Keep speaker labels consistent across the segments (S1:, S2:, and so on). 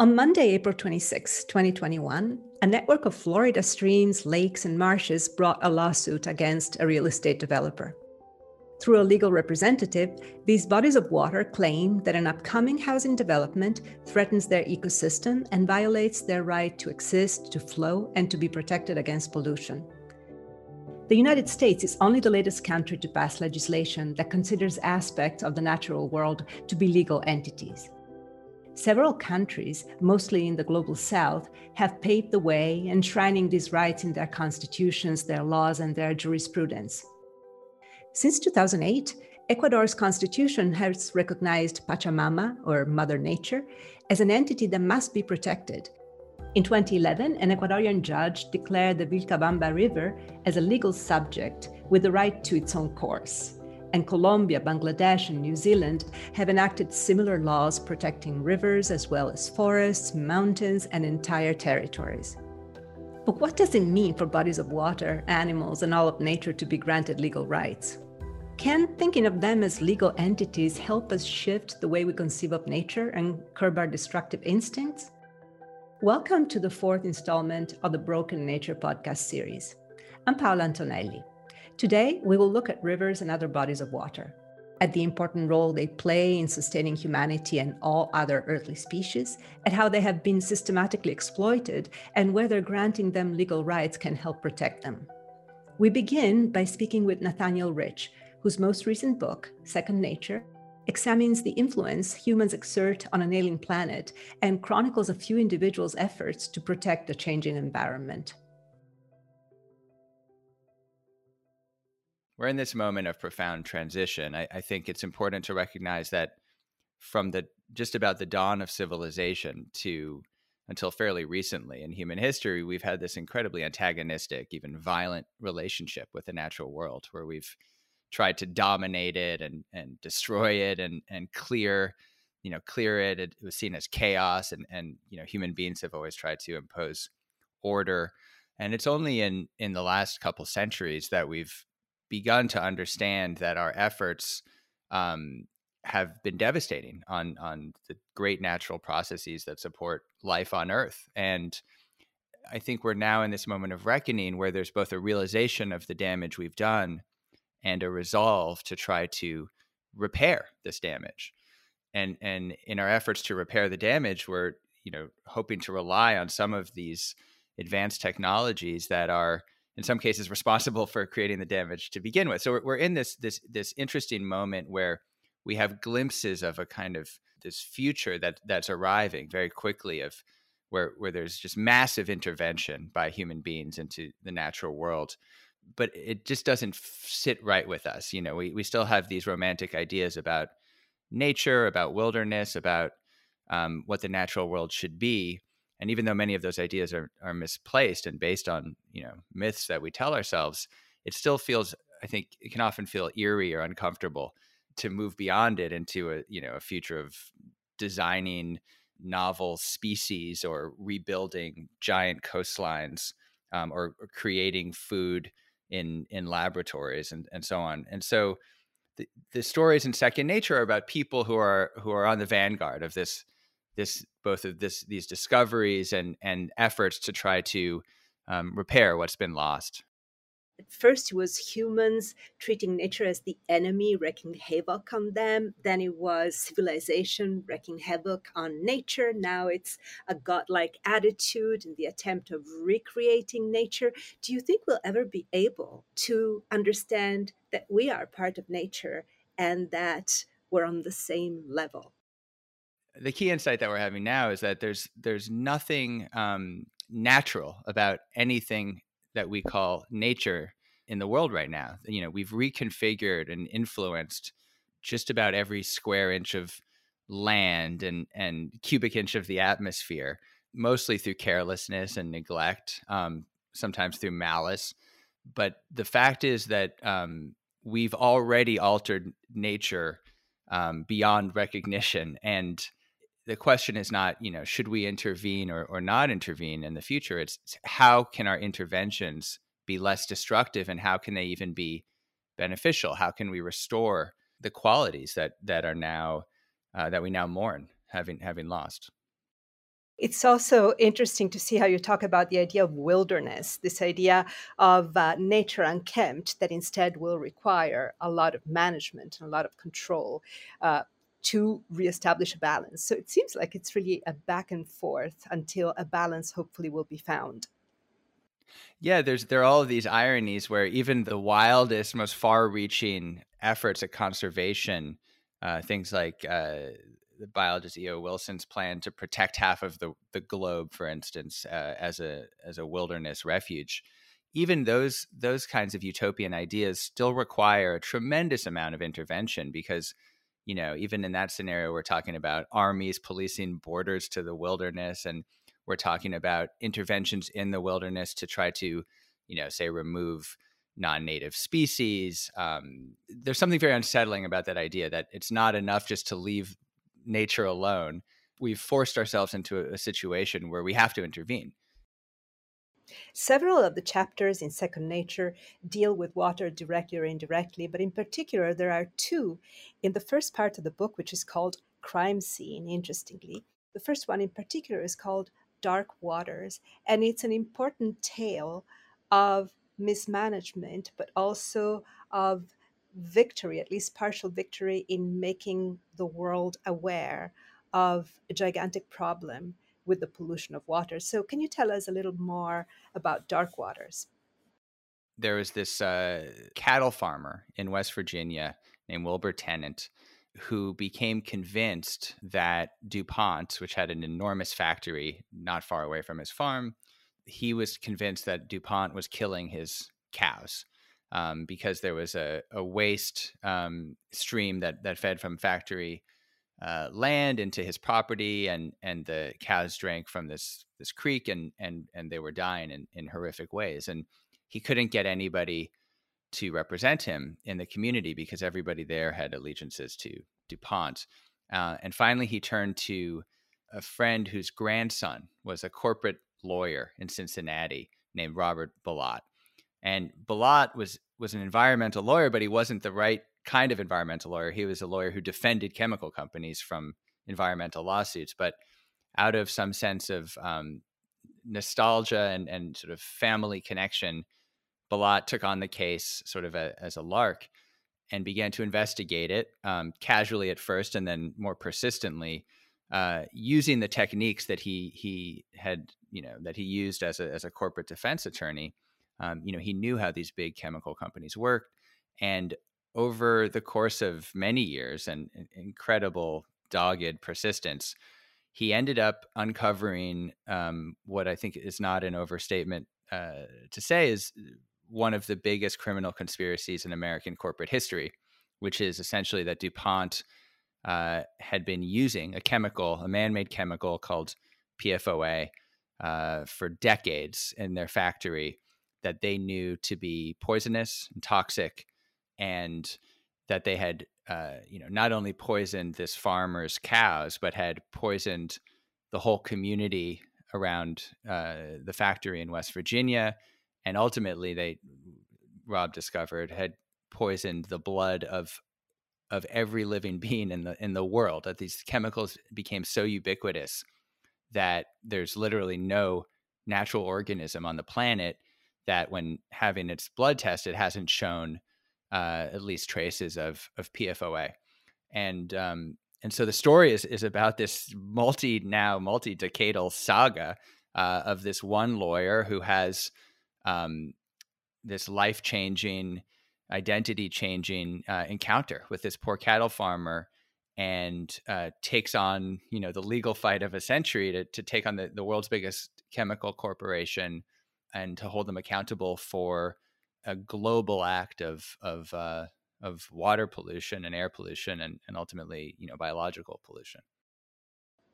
S1: On Monday, April 26, 2021, a network of Florida streams, lakes, and marshes brought a lawsuit against a real estate developer. Through a legal representative, these bodies of water claim that an upcoming housing development threatens their ecosystem and violates their right to exist, to flow, and to be protected against pollution. The United States is only the latest country to pass legislation that considers aspects of the natural world to be legal entities. Several countries, mostly in the global south, have paved the way, enshrining these rights in their constitutions, their laws, and their jurisprudence. Since 2008, Ecuador's constitution has recognized Pachamama, or Mother Nature, as an entity that must be protected. In 2011, an Ecuadorian judge declared the Vilcabamba River as a legal subject with the right to its own course and Colombia, Bangladesh, and New Zealand have enacted similar laws protecting rivers as well as forests, mountains, and entire territories. But what does it mean for bodies of water, animals, and all of nature to be granted legal rights? Can thinking of them as legal entities help us shift the way we conceive of nature and curb our destructive instincts? Welcome to the fourth installment of the Broken Nature podcast series. I'm Paola Antonelli. Today, we will look at rivers and other bodies of water, at the important role they play in sustaining humanity and all other earthly species, at how they have been systematically exploited, and whether granting them legal rights can help protect them. We begin by speaking with Nathaniel Rich, whose most recent book, Second Nature, examines the influence humans exert on an alien planet and chronicles a few individuals' efforts to protect the changing environment.
S2: We're in this moment of profound transition. I, I, think it's important to recognize that from the just about the dawn of civilization to until fairly recently in human history, we've had this incredibly antagonistic, even violent relationship with the natural world, where we've tried to dominate it and and destroy it and and clear, you know, clear it. It was seen as chaos, and and you know, human beings have always tried to impose order. And it's only in in the last couple centuries that we've begun to understand that our efforts um, have been devastating on on the great natural processes that support life on Earth. And I think we're now in this moment of reckoning where there's both a realization of the damage we've done and a resolve to try to repair this damage. And and in our efforts to repair the damage, we're you know hoping to rely on some of these advanced technologies that are in some cases responsible for creating the damage to begin with. So we're, in this this this interesting moment where we have glimpses of a kind of this future that that's arriving very quickly of where where there's just massive intervention by human beings into the natural world. But it just doesn't sit right with us you know? We, we still have these romantic ideas about nature about wilderness about um, what the natural world should be and even though many of those ideas are, are misplaced and based on you know myths that we tell ourselves it still feels i think it can often feel eerie or uncomfortable to move beyond it into a you know a future of designing novel species or rebuilding giant coastlines um, or, or, creating food in in laboratories and, and so on. And so the, the stories in second nature are about people who are who are on the vanguard of this this both of this these discoveries and and efforts to try to um, repair what's been lost.
S1: At first, it was humans treating nature as the enemy, wreaking havoc on them. Then it was civilization wreaking havoc on nature. Now it's a godlike attitude in the attempt of recreating nature. Do you think we'll ever be able to understand that we are part of nature and that we're on the same level?
S2: The key insight that we're having now is that there's there's nothing um, natural about anything that we call nature in the world right now. You know, we've reconfigured and influenced just about every square inch of land and and cubic inch of the atmosphere, mostly through carelessness and neglect, um, sometimes through malice. But the fact is that um, we've already altered nature um, beyond recognition, and the question is not, you know, should we intervene or, or not intervene in the future? It's how can our interventions be less destructive and how can they even be beneficial? How can we restore the qualities that that are now uh, that we now mourn having having lost?
S1: It's also interesting to see how you talk about the idea of wilderness, this idea of uh, nature unkempt that instead will require a lot of management and a lot of control. Uh, to reestablish a balance. So it seems like it's really a back and forth until a balance hopefully will be found.
S2: Yeah, there's there are all of these ironies where even the wildest, most far-reaching efforts at conservation, uh, things like uh, the biologist E.O. Wilson's plan to protect half of the, the globe, for instance, uh, as a as a wilderness refuge, even those those kinds of utopian ideas still require a tremendous amount of intervention because you know even in that scenario we're talking about armies policing borders to the wilderness and we're talking about interventions in the wilderness to try to you know say remove non-native species um, there's something very unsettling about that idea that it's not enough just to leave nature alone, we've forced ourselves into a, a situation where we have to intervene.
S1: Several of the chapters in Second Nature deal with water directly or indirectly, but in particular, there are two in the first part of the book, which is called Crime Scene, interestingly. The first one in particular is called Dark Waters, and it's an important tale of mismanagement, but also of victory, at least partial victory, in making the world aware of a gigantic problem with the pollution of water. So, can you tell us a little more about dark waters?
S2: There was this uh, cattle farmer in West Virginia named Wilbur Tennant who became convinced that DuPont, which had an enormous factory not far away from his farm, he was convinced that DuPont was killing his cows um, because there was a, a waste um, stream that that fed from factory uh, land into his property, and and the cows drank from this this creek, and and and they were dying in, in horrific ways, and he couldn't get anybody to represent him in the community because everybody there had allegiances to DuPont, uh, and finally he turned to a friend whose grandson was a corporate lawyer in Cincinnati named Robert Bilott and Bilott was was an environmental lawyer, but he wasn't the right kind of environmental lawyer. He was a lawyer who defended chemical companies from environmental lawsuits. But out of some sense of um, nostalgia and, and sort of family connection, Bilott took on the case sort of a, as a lark and began to investigate it um, casually at first and then more persistently uh, using the techniques that he he had you know that he used as a as a corporate defense attorney um, you know, he knew how these big chemical companies worked. And over the course of many years and incredible dogged persistence, he ended up uncovering um, what I think is not an overstatement uh, to say is one of the biggest criminal conspiracies in American corporate history, which is essentially that DuPont uh, had been using a chemical, a man made chemical called PFOA, uh, for decades in their factory that they knew to be poisonous and toxic, and that they had, uh, you know, not only poisoned this farmer's cows, but had poisoned the whole community around uh, the factory in West Virginia, and ultimately they, Rob discovered, had poisoned the blood of of every living being in the in the world. That these chemicals became so ubiquitous that there's literally no natural organism on the planet that when having its blood tested hasn't shown uh, at least traces of of PFOA, and um, and so the story is is about this multi now multi decadal saga uh, of this one lawyer who has um, this life changing, identity changing uh, encounter with this poor cattle farmer and uh, takes on you know the legal fight of a century to, to take on the, the world's biggest chemical corporation and to hold them accountable for a global act of of uh, of water pollution and air pollution and, and ultimately you know biological pollution.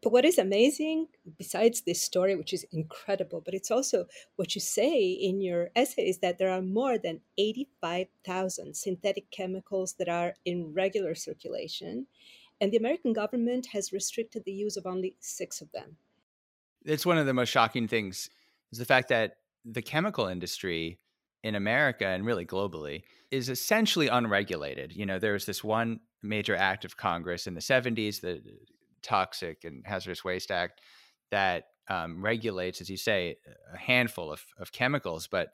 S1: But what is amazing, besides this story, which is incredible, but it's also what you say in your essay is that there are more than 85,000 synthetic chemicals that are in regular circulation, and the American government has restricted the use of only six of them.
S2: It's one of the most shocking things is the fact that the chemical industry in America and really globally is essentially unregulated. You know, there's this one major act of Congress in the 70s, the Toxic and Hazardous Waste Act, that um, regulates, as you say, a handful of, of chemicals, but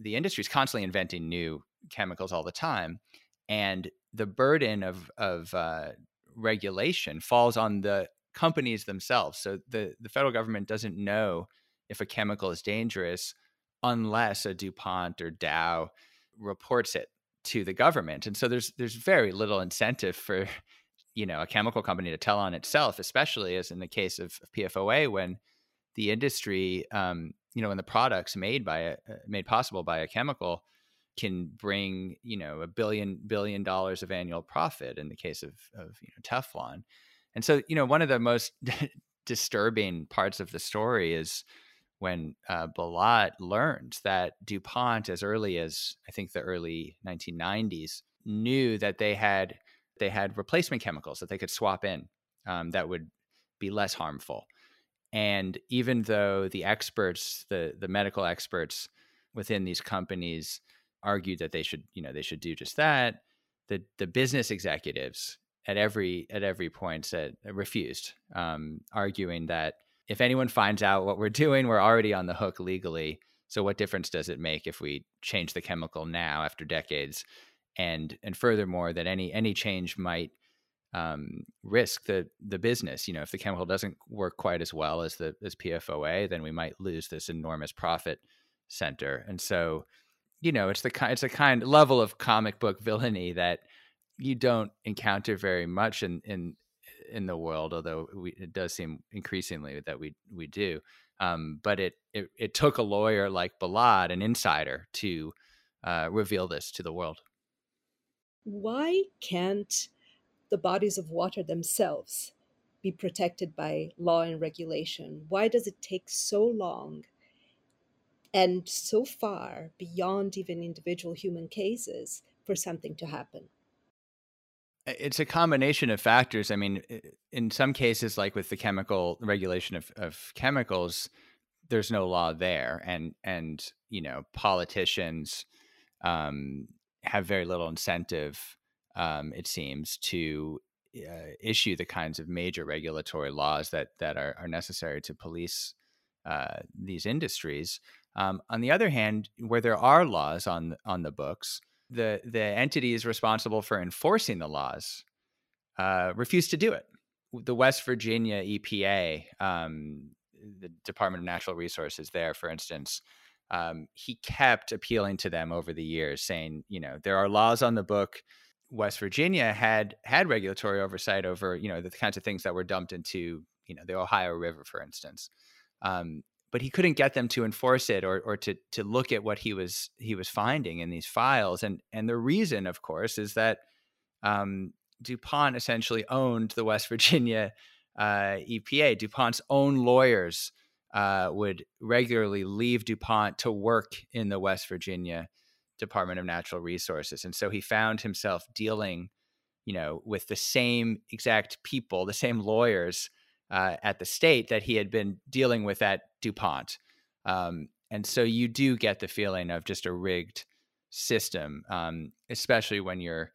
S2: the industry is constantly inventing new chemicals all the time, and the burden of of uh, regulation falls on the companies themselves. So the the federal government doesn't know if a chemical is dangerous unless a DuPont or Dow reports it to the government. And so there's there's very little incentive for you know a chemical company to tell on itself, especially as in the case of, PFOA when the industry, um, you know, when the products made by a, uh, made possible by a chemical can bring you know a billion billion dollars of annual profit in the case of of you know Teflon. And so you know one of the most disturbing parts of the story is when uh, Bilott learned that DuPont, as early as I think the early 1990s, knew that they had they had replacement chemicals that they could swap in um, that would be less harmful. And even though the experts, the the medical experts within these companies, argued that they should, you know, they should do just that, the the business executives at every at every point said refused, um, arguing that if anyone finds out what we're doing, we're already on the hook legally. So what difference does it make if we change the chemical now after decades? And and furthermore, that any any change might um, risk the the business. You know, if the chemical doesn't work quite as well as the as PFOA, then we might lose this enormous profit center. And so, you know, it's the kind it's a kind level of comic book villainy that you don't encounter very much in in in the world, although we, it does seem increasingly that we we do. Um, but it, it, it took a lawyer like Bilott, an insider, to uh, reveal this to the world.
S1: Why can't the bodies of water themselves be protected by law and regulation? Why does it take so long and so far beyond even individual human cases for something to happen?
S2: It's a combination of factors. I mean, in some cases, like with the chemical regulation of, of chemicals, there's no law there, and and you know politicians um, have very little incentive, um, it seems, to uh, issue the kinds of major regulatory laws that that are, are necessary to police uh, these industries. Um, on the other hand, where there are laws on on the books, the the entities responsible for enforcing the laws uh, refused to do it. The West Virginia EPA, um, the Department of Natural Resources, there, for instance, um, he kept appealing to them over the years, saying, you know, there are laws on the book. West Virginia had had regulatory oversight over, you know, the kinds of things that were dumped into, you know, the Ohio River, for instance. Um, but he couldn't get them to enforce it or or to to look at what he was he was finding in these files. And and the reason, of course, is that um, DuPont essentially owned the West Virginia uh, EPA. DuPont's own lawyers uh, would regularly leave DuPont to work in the West Virginia Department of Natural Resources, and so he found himself dealing, you know, with the same exact people, the same lawyers uh, at the state that he had been dealing with at DuPont. Um, and so you do get the feeling of just a rigged system, um, especially when you're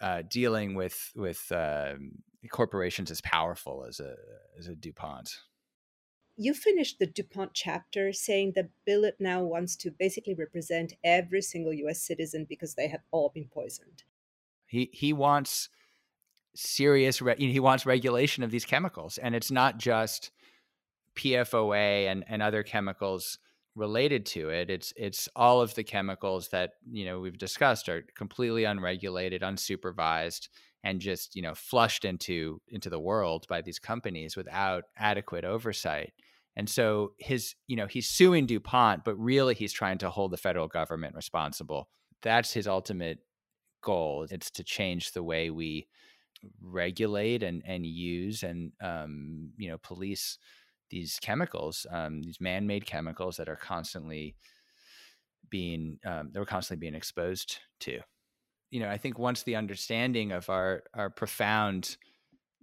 S2: uh, dealing with with uh, corporations as powerful as a as a DuPont.
S1: You finished the DuPont chapter saying that Bilott now wants to basically represent every single U.S. citizen because they have all been poisoned.
S2: He he wants serious re- he wants regulation of these chemicals and it's not just PFOA and and other chemicals related to it it's it's all of the chemicals that you know we've discussed are completely unregulated unsupervised and just you know flushed into into the world by these companies without adequate oversight. And so his you know he's suing DuPont but really he's trying to hold the federal government responsible. That's his ultimate goal it's to change the way we regulate and and use and um, you know police these chemicals, um, these man-made chemicals that are constantly being um, they're constantly being exposed to. You know, I think once the understanding of our our profound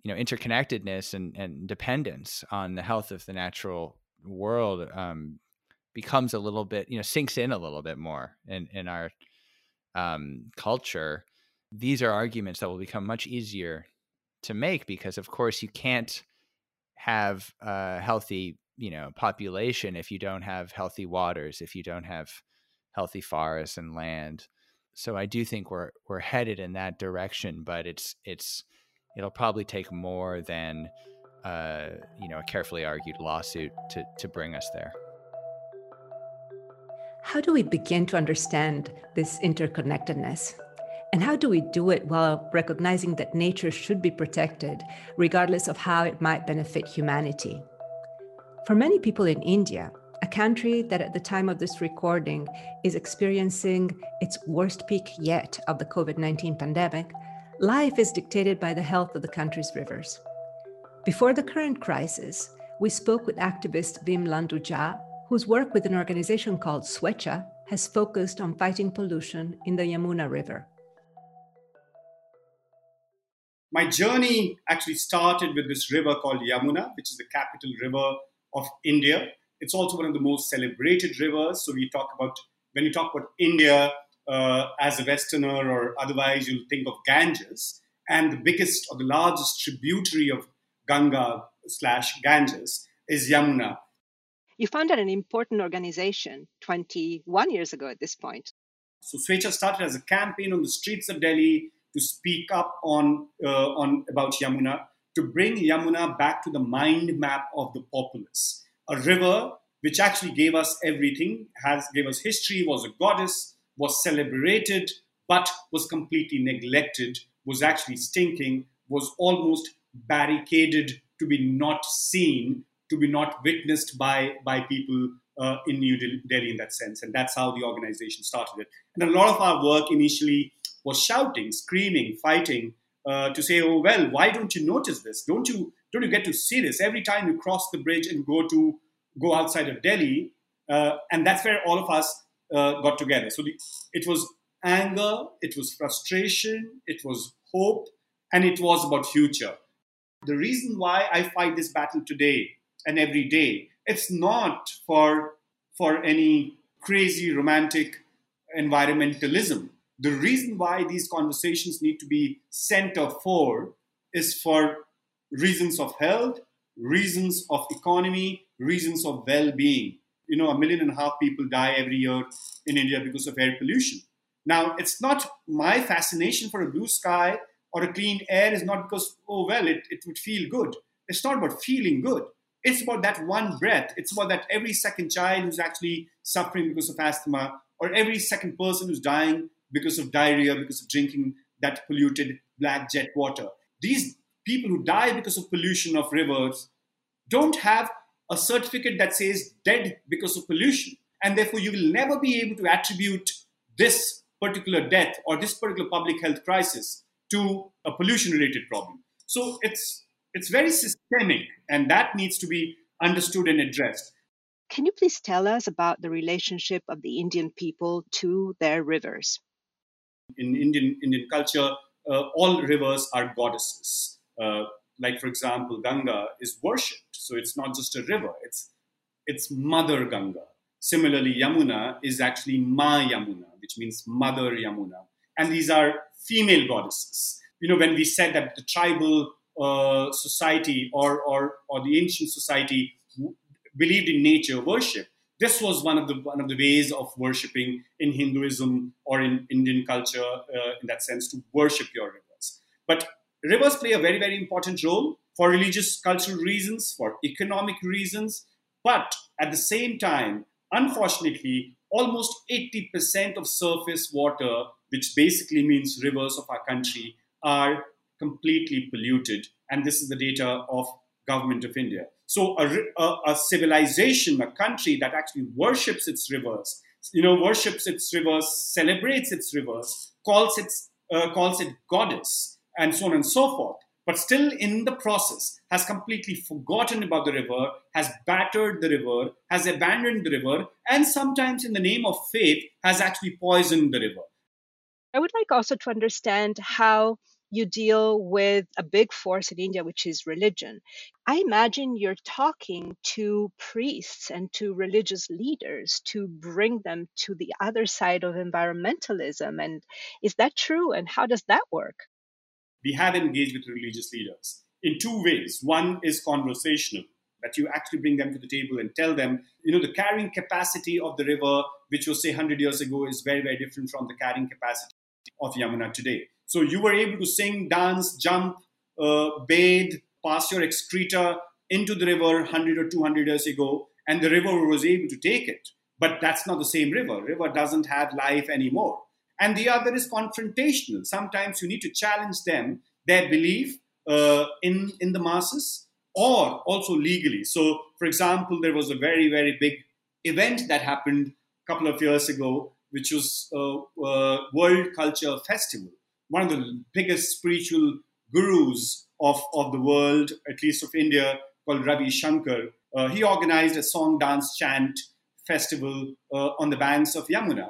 S2: you know interconnectedness and, and dependence on the health of the natural world um, becomes a little bit you know sinks in a little bit more in in our um, culture these are arguments that will become much easier to make because of course you can't have a healthy you know population if you don't have healthy waters, if you don't have healthy forests and land. So I do think we're we're headed in that direction, but it's it's it'll probably take more than uh, you know a carefully argued lawsuit to to bring us there.
S1: How do we begin to understand this interconnectedness? And how do we do it while recognizing that nature should be protected, regardless of how it might benefit humanity? For many people in India, a country that at the time of this recording is experiencing its worst peak yet of the COVID 19 pandemic, life is dictated by the health of the country's rivers. Before the current crisis, we spoke with activist Vimlendu Jha, whose work with an organization called Swechha has focused on fighting pollution in the Yamuna River.
S3: My journey actually started with this river called Yamuna, which is the capital river of India. It's also one of the most celebrated rivers. So we talk about when you talk about India uh, as a Westerner or otherwise, you'll think of Ganges, and the biggest or the largest tributary of Ganga slash Ganges is Yamuna.
S1: You founded an important organization 21 years ago at this point.
S3: So Swechha started as a campaign on the streets of Delhi to speak up on uh, on about Yamuna, to bring Yamuna back to the mind map of the populace. A river which actually gave us everything, has gave us history, was a goddess, was celebrated, but was completely neglected, was actually stinking, was almost barricaded to be not seen, to be not witnessed by, by people uh, in New Delhi in that sense. And that's how the organization started it. And a lot of our work initially was shouting, screaming, fighting uh, to say, "Oh well, why don't you notice this? Don't you don't you get to see this every time you cross the bridge and go to go outside of Delhi?" Uh, and that's where all of us uh, got together. So the, it was anger, it was frustration, it was hope, and it was about future. The reason why I fight this battle today and every day, it's not for for any crazy romantic environmentalism. The reason why these conversations need to be center for is for reasons of health, reasons of economy, reasons of well-being. You know, a million and a half people die every year in India because of air pollution. Now, it's not my fascination for a blue sky or a clean air is not because, oh, well, it, it would feel good. It's not about feeling good. It's about that one breath. It's about that every second child who's actually suffering because of asthma, or every second person who's dying because of diarrhea, because of drinking that polluted black jet water. These people who die because of pollution of rivers don't have a certificate that says dead because of pollution. And therefore, you will never be able to attribute this particular death or this particular public health crisis to a pollution related problem. So it's it's very systemic and that needs to be understood and addressed.
S1: Can you please tell us about the relationship of the Indian people to their rivers?
S3: In Indian Indian culture, uh, all rivers are goddesses. Uh, like for example, Ganga is worshipped, so it's not just a river; it's it's Mother Ganga. Similarly, Yamuna is actually Ma Yamuna, which means Mother Yamuna, and these are female goddesses. You know, when we said that the tribal uh, society or, or, or the ancient society believed in nature worship, this was one of the one of the ways of worshiping in Hinduism or in Indian culture, uh, in that sense, to worship your rivers. But rivers play a very very important role for religious cultural reasons, for economic reasons, but at the same time, unfortunately, almost 80% of surface water which basically means rivers of our country, are completely polluted. And this is the data of government of India. So a, a, a, civilization, a country that actually worships its rivers, you know, worships its rivers, celebrates its rivers, calls it, uh, calls it goddess, and so on and so forth. But still, in the process, has completely forgotten about the river, has battered the river, has abandoned the river, and sometimes, in the name of faith, has actually poisoned the river.
S1: I would like also to understand how you deal with a big force in India, which is religion. I imagine you're talking to priests and to religious leaders to bring them to the other side of environmentalism. And is that true? And how does that work?
S3: We have engaged with religious leaders in two ways. One is conversational. that you actually bring them to the table and tell them, you know, the carrying capacity of the river, which was, say, 100 years ago, is very, very different from the carrying capacity of Yamuna today. So you were able to sing, dance, jump, uh, bathe, pass your excreta into the river 100 or 200 years ago, and the river was able to take it. But that's not the same river. River doesn't have life anymore. And the other is confrontational. Sometimes you need to challenge them, their belief uh, in, in the masses, or also legally. So, for example, there was a very, very big event that happened a couple of years ago, which was a, a World Culture Festival. One of the biggest spiritual gurus of, of the world, at least of India, called Ravi Shankar. Uh, he organized a song, dance, chant festival uh, on the banks of Yamuna.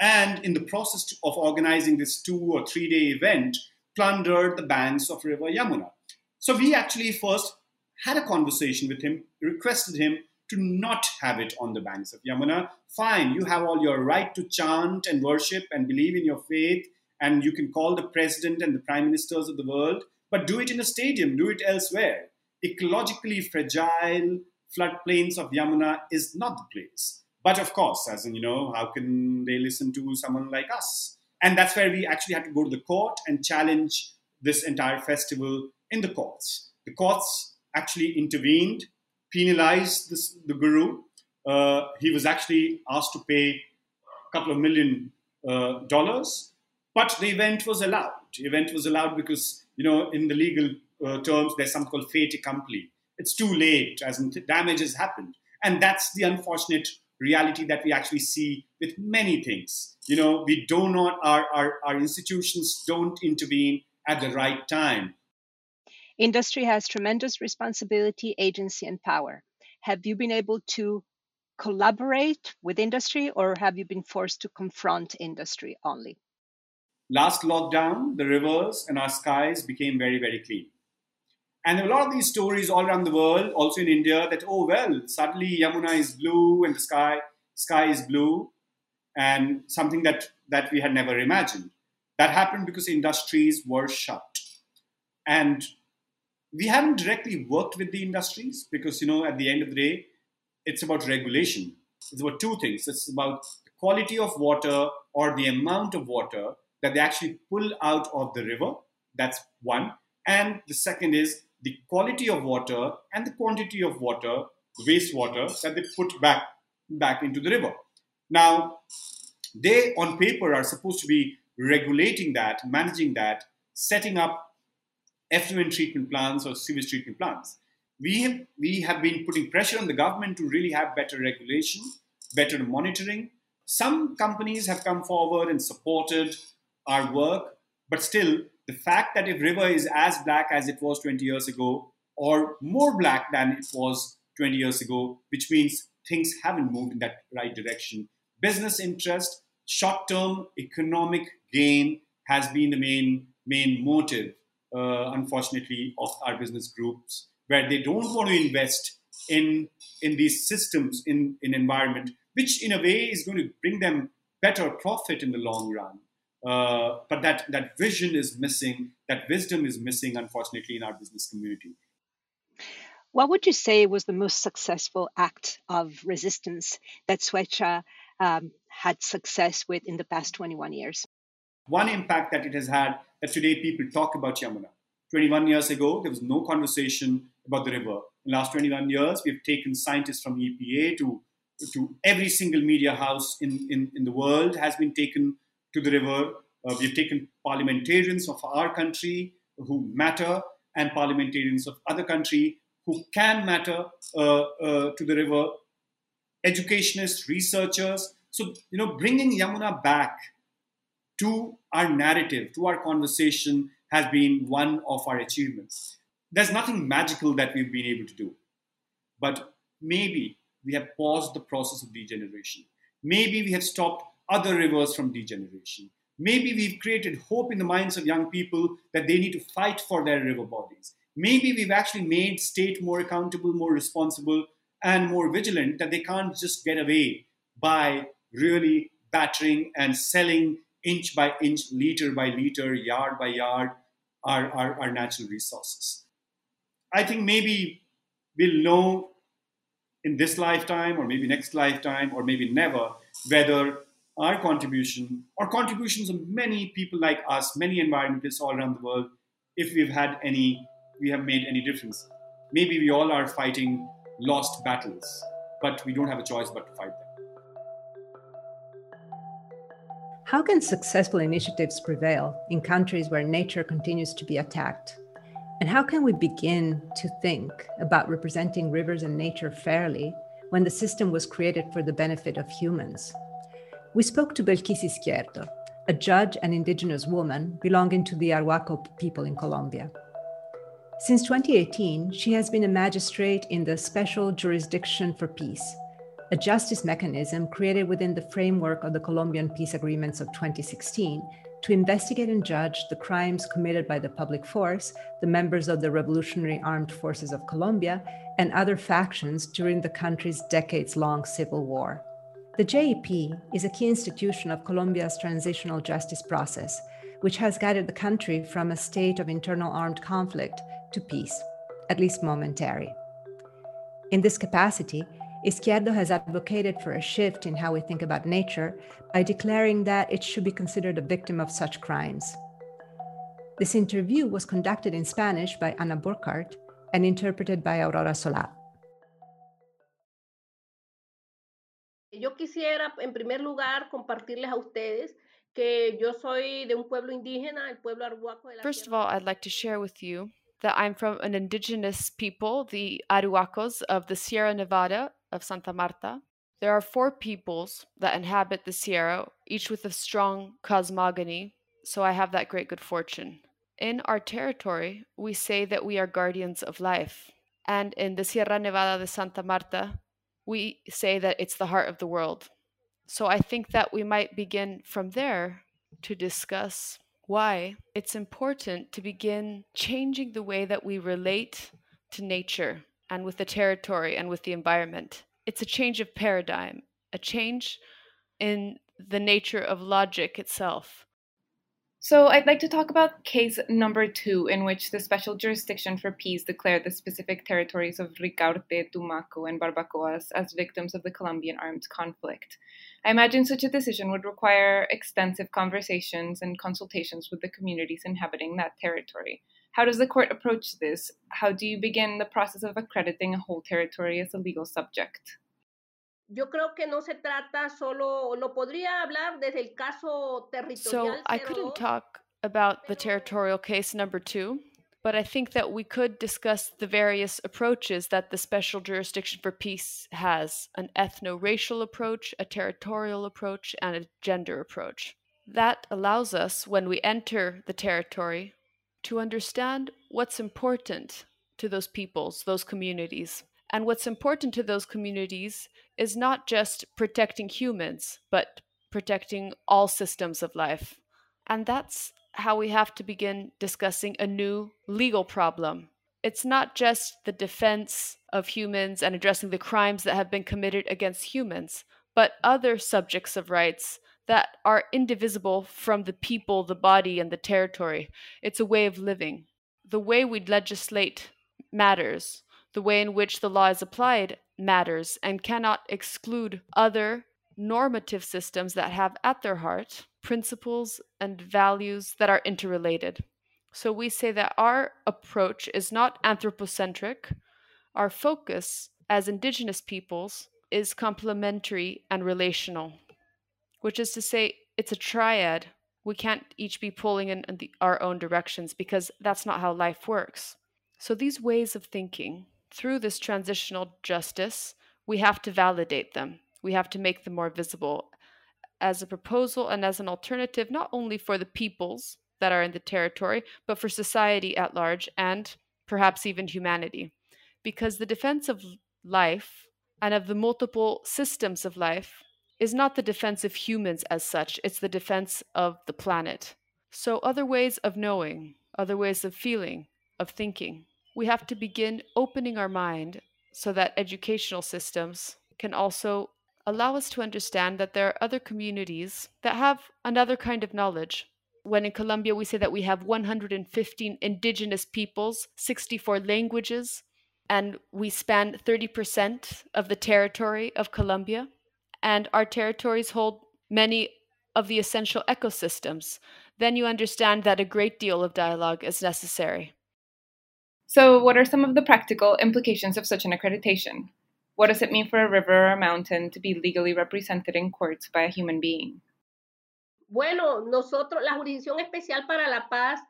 S3: And in the process of organizing this two or three day event, plundered the banks of River Yamuna. So we actually first had a conversation with him, requested him to not have it on the banks of Yamuna. Fine, you have all your right to chant and worship and believe in your faith, and you can call the president and the prime ministers of the world, but do it in a stadium, do it elsewhere. Ecologically fragile floodplains of Yamuna is not the place. But of course, as in, you know, how can they listen to someone like us? And that's where we actually had to go to the court and challenge this entire festival in the courts. The courts actually intervened, penalized this, the guru. Uh, he was actually asked to pay a couple of million uh, dollars, but the event was allowed. The event was allowed because, you know, in the legal uh, terms, there's something called fait accompli. It's too late, as in damage has happened. And that's the unfortunate reality that we actually see with many things. You know, we do not, our, our, our institutions don't intervene at the right time.
S4: Industry has tremendous responsibility, agency, and power. Have you been able to collaborate with industry or have you been forced to confront industry only?
S3: Last lockdown, the rivers and our skies became very, very clean. And there are a lot of these stories all around the world, also in India, that, oh, well, suddenly Yamuna is blue and the sky, sky is blue, and something that, that we had never imagined. That happened because industries were shut. And we haven't directly worked with the industries because, you know, at the end of the day, it's about regulation. It's about two things. It's about the quality of water or the amount of water that they actually pull out of the river. That's one. And the second is the quality of water and the quantity of water, wastewater, that they put back, back into the river. Now, they on paper are supposed to be regulating that, managing that, setting up effluent treatment plants or sewage treatment plants. We have, we have been putting pressure on the government to really have better regulation, better monitoring. Some companies have come forward and supported our work, but still the fact that if river is as black as it was 20 years ago or more black than it was 20 years ago which means things haven't moved in that right direction. Business interest short-term economic gain has been the main main motive uh, unfortunately of our business groups where they don't want to invest in in these systems in in environment which in a way is going to bring them better profit in the long run uh, but that, that vision is missing, that wisdom is missing, unfortunately, in our business community.
S4: What would you say was the most successful act of resistance that Swechha um, had success with in the past 21 years?
S3: One impact that it has had that today people talk about Yamuna. 21 years ago, there was no conversation about the river. In the last 21 years, we've taken scientists from EPA to, to every single media house in, in, in the world has been taken to the river. Uh, we've taken parliamentarians of our country who matter and parliamentarians of other country who can matter uh, uh, to the river, educationists, researchers. So, you know, bringing Yamuna back to our narrative, to our conversation, has been one of our achievements. There's nothing magical that we've been able to do, but maybe we have paused the process of degeneration. Maybe we have stopped other rivers from degeneration. Maybe we've created hope in the minds of young people that they need to fight for their river bodies. Maybe we've actually made state more accountable, more responsible, and more vigilant that they can't just get away by really battering and selling inch by inch, liter by liter, yard by yard our, our, our natural resources. I think maybe we'll know in this lifetime or maybe next lifetime or maybe never whether our contribution or contributions of many people like us, many environmentalists all around the world, if we've had any, we have made any difference. Maybe we all are fighting lost battles, but we don't have a choice but to fight them.
S1: How can successful initiatives prevail in countries where nature continues to be attacked? And how can we begin to think about representing rivers and nature fairly when the system was created for the benefit of humans? We spoke to Belkis Izquierdo, a judge and indigenous woman belonging to the Arhuaco people in Colombia. Since 2018, she has been a magistrate in the Special Jurisdiction for Peace, a justice mechanism created within the framework of the Colombian peace agreements of 2016 to investigate and judge the crimes committed by the public force, the members of the Revolutionary Armed Forces of Colombia, and other factions during the country's decades long civil war. The JEP is a key institution of Colombia's transitional justice process, which has guided the country from a state of internal armed conflict to peace, at least momentary. In this capacity, Izquierdo has advocated for a shift in how we think about nature by declaring that it should be considered a victim of such crimes. This interview was conducted in Spanish by Ana Burkhardt and interpreted by Aurora Solá.
S5: Yo quisiera, en primer lugar, compartirles a ustedes que yo soy de un pueblo indígena, el pueblo arhuaco de la
S6: First of all, I'd like to share with you that I'm from an indigenous people, the Arhuacos of the Sierra Nevada of Santa Marta. There are four peoples that inhabit the Sierra, each with a strong cosmogony, so I have that great good fortune. In our territory, we say that we are guardians of life. And in the Sierra Nevada de Santa Marta, we say that it's the heart of the world. So I think that we might begin from there to discuss why it's important to begin changing the way that we relate to nature and with the territory and with the environment. It's a change of paradigm, a change in the nature of logic itself.
S7: So, I'd like to talk about case number two, in which the Special Jurisdiction for Peace declared the specific territories of Ricaurte, Tumaco, and Barbacoas as victims of the Colombian armed conflict. I imagine such a decision would require extensive conversations and consultations with the communities inhabiting that territory. How does the court approach this? How do you begin the process of accrediting a whole territory as a legal subject?
S6: So I couldn't talk about the territorial case number two, but I think that we could discuss the various approaches that the Special Jurisdiction for Peace has an ethno racial approach, a territorial approach, and a gender approach. That allows us, when we enter the territory, to understand what's important to those peoples, those communities. And what's important to those communities is not just protecting humans, but protecting all systems of life. And that's how we have to begin discussing a new legal problem. It's not just the defense of humans and addressing the crimes that have been committed against humans, but other subjects of rights that are indivisible from the people, the body, and the territory. It's a way of living. The way we legislate matters. The way in which the law is applied matters and cannot exclude other normative systems that have at their heart principles and values that are interrelated. So we say that our approach is not anthropocentric. Our focus as indigenous peoples is complementary and relational which is to say, it's a triad. We can't each be pulling in, the, our own directions because that's not how life works. So, these ways of thinking, through this transitional justice, we have to validate them. We have to make them more visible as a proposal and as an alternative, not only for the peoples that are in the territory, but for society at large and perhaps even humanity. Because the defense of life and of the multiple systems of life is not the defense of humans as such, it's the defense of the planet. So, other ways of knowing, other ways of feeling, of thinking. We have to begin opening our mind so that educational systems can also allow us to understand that there are other communities that have another kind of knowledge. When in Colombia we say that we have 115 indigenous peoples, 64 languages, and we span 30% of the territory of Colombia. And our territories hold many of the essential ecosystems. Then you understand that a great deal of dialogue is necessary.
S7: So, what are some of the practical implications of such an accreditation? What does it mean for a river or a mountain to be legally represented in courts by a human being?
S5: Bueno, nosotros, la Jurisdicción Especial para la Paz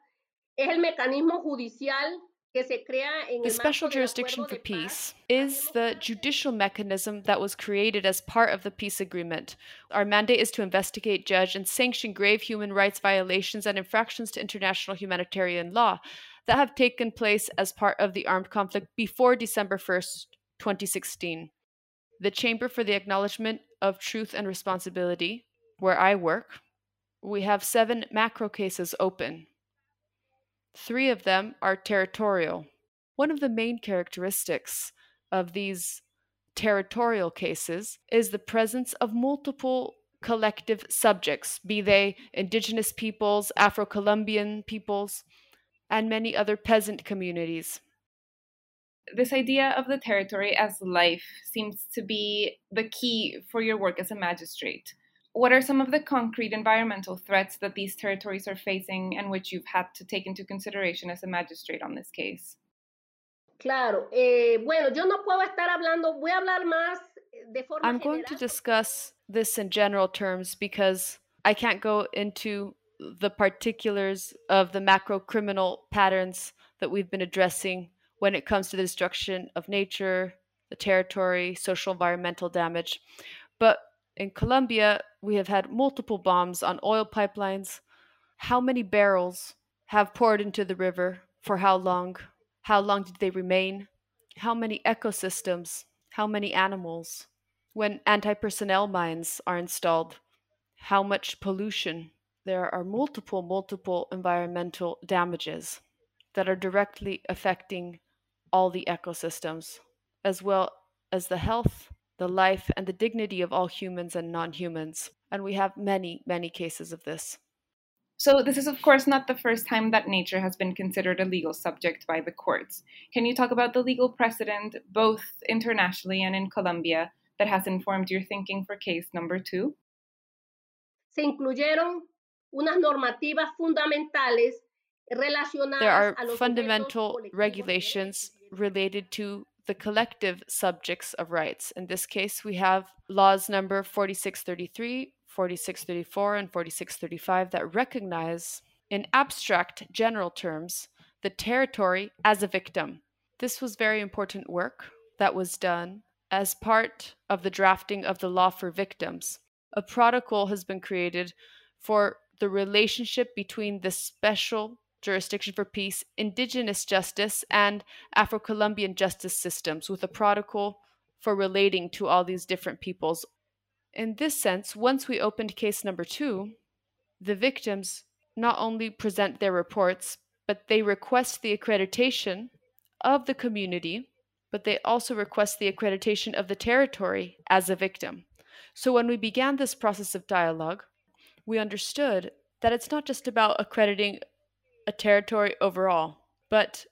S5: es el mecanismo judicial
S6: the Special Jurisdiction for Peace is the judicial mechanism that was created as part of the peace agreement. Our mandate is to investigate, judge, and sanction grave human rights violations and infractions to international humanitarian law that have taken place as part of the armed conflict before December 1st, 2016. The Chamber for the Acknowledgement of Truth and Responsibility, where I work, we have seven macro cases open Three of them are territorial. One of the main characteristics of these territorial cases is the presence of multiple collective subjects, be they indigenous peoples, Afro Colombian peoples, and many other peasant communities.
S7: This idea of the territory as life seems to be the key for your work as a magistrate what are some of the concrete environmental threats that these territories are facing and which you've had to take into consideration as a magistrate on this case?
S5: Claro. Eh, bueno, yo no puedo estar hablando, voy a hablar más de forma
S6: I'm going to discuss this in general terms because I can't go into the particulars of the macro criminal patterns that we've been addressing when it comes to the destruction of nature, the territory, social environmental damage. But in Colombia, we have had multiple bombs on oil pipelines. How many barrels have poured into the river? For how long? How long did they remain? How many ecosystems? How many animals? When anti personnel mines are installed, how much pollution? There are multiple, multiple environmental damages that are directly affecting all the ecosystems, as well as the health the life and the dignity of all humans and non humans. And we have many, many cases of this.
S7: So, this is, of course, not the first time that nature has been considered a legal subject by the courts. Can you talk about the legal precedent, both internationally and in Colombia, that has informed your thinking for case number two?
S5: Se incluyeron unas normativas fundamentales relacionadas
S6: there are fundamental regulations related to the collective subjects of rights. In this case, we have laws number 4633, 4634, and 4635 that recognize, in abstract general terms, the territory as a victim. This was very important work that was done as part of the drafting of the law for victims. A protocol has been created for the relationship between the special jurisdiction for peace, indigenous justice, and Afro Colombian justice systems with a protocol for relating to all these different peoples. In this sense, once we opened case number two, the victims not only present their reports, but they request the accreditation of the community, but they also request the accreditation of the territory as a victim. So when we began this process of dialogue, we understood that it's not just about accrediting a territory overall, but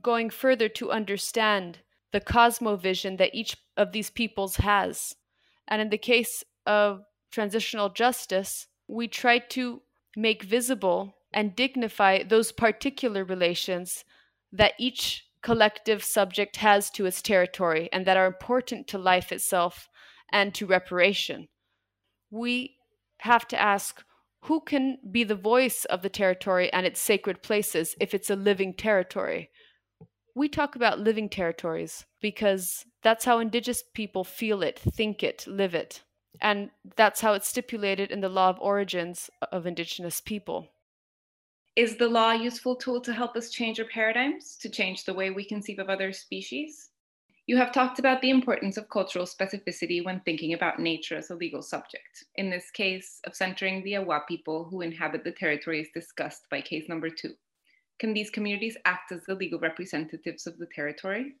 S6: going further to understand the cosmovision that each of these peoples has. And in the case of transitional justice, we try to make visible and dignify those particular relations that each collective subject has to its territory and that are important to life itself and to reparation. We have to ask who can be the voice of the territory and its sacred places if it's a living territory? We talk about living territories because that's how indigenous people feel it, think it, live it. And that's how it's stipulated in the law of origins of indigenous people.
S7: Is the law a useful tool to help us change our paradigms, to change the way we conceive of other species? You have talked about the importance of cultural specificity when thinking about nature as a legal subject. In this case, of centering the Awa people who inhabit the territories discussed by case number two. Can these communities act as the legal representatives of the territory?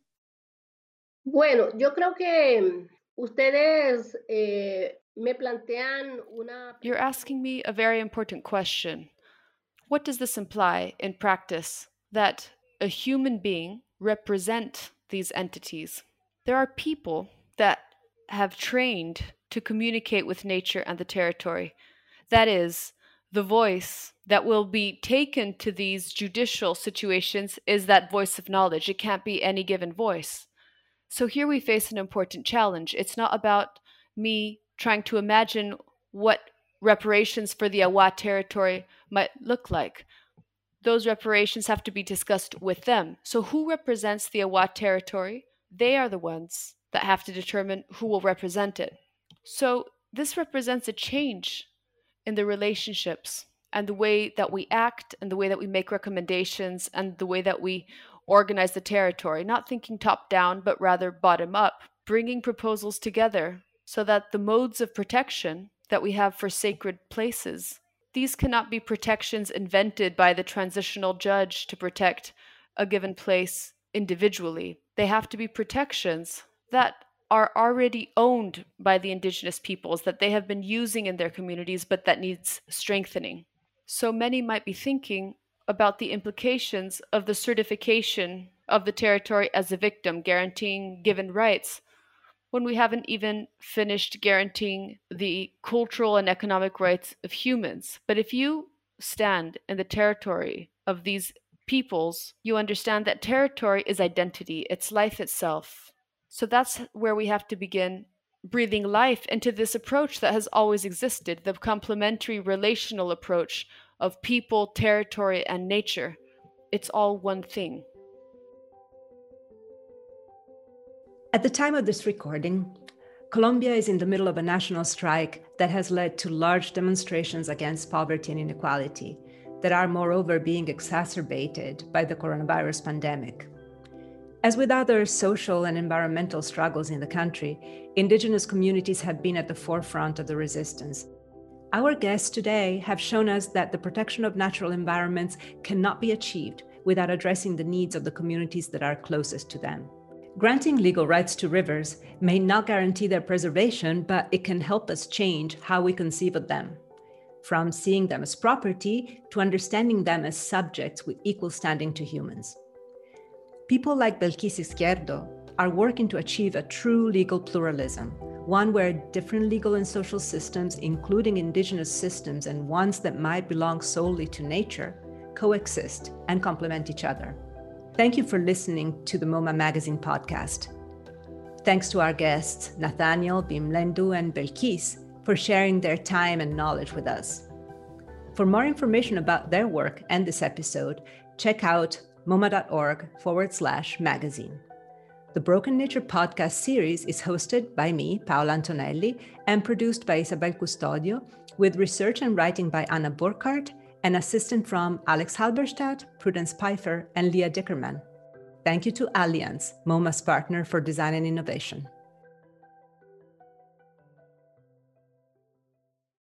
S5: Bueno, yo creo que ustedes eh, me plantean una.
S6: You're asking me a very important question. What does this imply in practice? That a human being represent these entities. There are people that have trained to communicate with nature and the territory. That is, the voice that will be taken to these judicial situations is that voice of knowledge. It can't be any given voice. So here we face an important challenge. It's not about me trying to imagine what reparations for the Awa territory might look like. Those reparations have to be discussed with them. So, who represents the Awa territory? They are the ones that have to determine who will represent it. So, this represents a change in the relationships and the way that we act and the way that we make recommendations and the way that we organize the territory, not thinking top down, but rather bottom up, bringing proposals together so that the modes of protection that we have for sacred places, these cannot be protections invented by the transitional judge to protect a given place individually. They have to be protections that are already owned by the indigenous peoples that they have been using in their communities but that needs strengthening. So many might be thinking about the implications of the certification of the territory as a victim, guaranteeing given rights, when we haven't even finished guaranteeing the cultural and economic rights of humans. But if you stand in the territory of these peoples, you understand that territory is identity, it's life itself. So that's where we have to begin breathing life into this approach that has always existed the complementary relational approach of people, territory, and nature. It's all one thing.
S1: At the time of this recording, Colombia is in the middle of a national strike that has led to large demonstrations against poverty and inequality that are, moreover, being exacerbated by the coronavirus pandemic. As with other social and environmental struggles in the country, Indigenous communities have been at the forefront of the resistance. Our guests today have shown us that the protection of natural environments cannot be achieved without addressing the needs of the communities that are closest to them. Granting legal rights to rivers may not guarantee their preservation, but it can help us change how we conceive of them. From seeing them as property to understanding them as subjects with equal standing to humans. People like Belkis Izquierdo are working to achieve a true legal pluralism, one where different legal and social systems, including indigenous systems and ones that might belong solely to nature, coexist and complement each other. Thank you for listening to the MoMA Magazine podcast. Thanks to our guests, Nathaniel, Vimlendu, and Belkis, for sharing their time and knowledge with us. For more information about their work and this episode, check out moma.org forward slash magazine. The Broken Nature podcast series is hosted by me, Paola Antonelli, and produced by Isabel Custodio, with research and writing by Anna Burkhardt and assistant from Alex Halberstadt, Prudence Peiffer, and Leah Dickerman. Thank you to Allianz, MoMA's partner for design and innovation.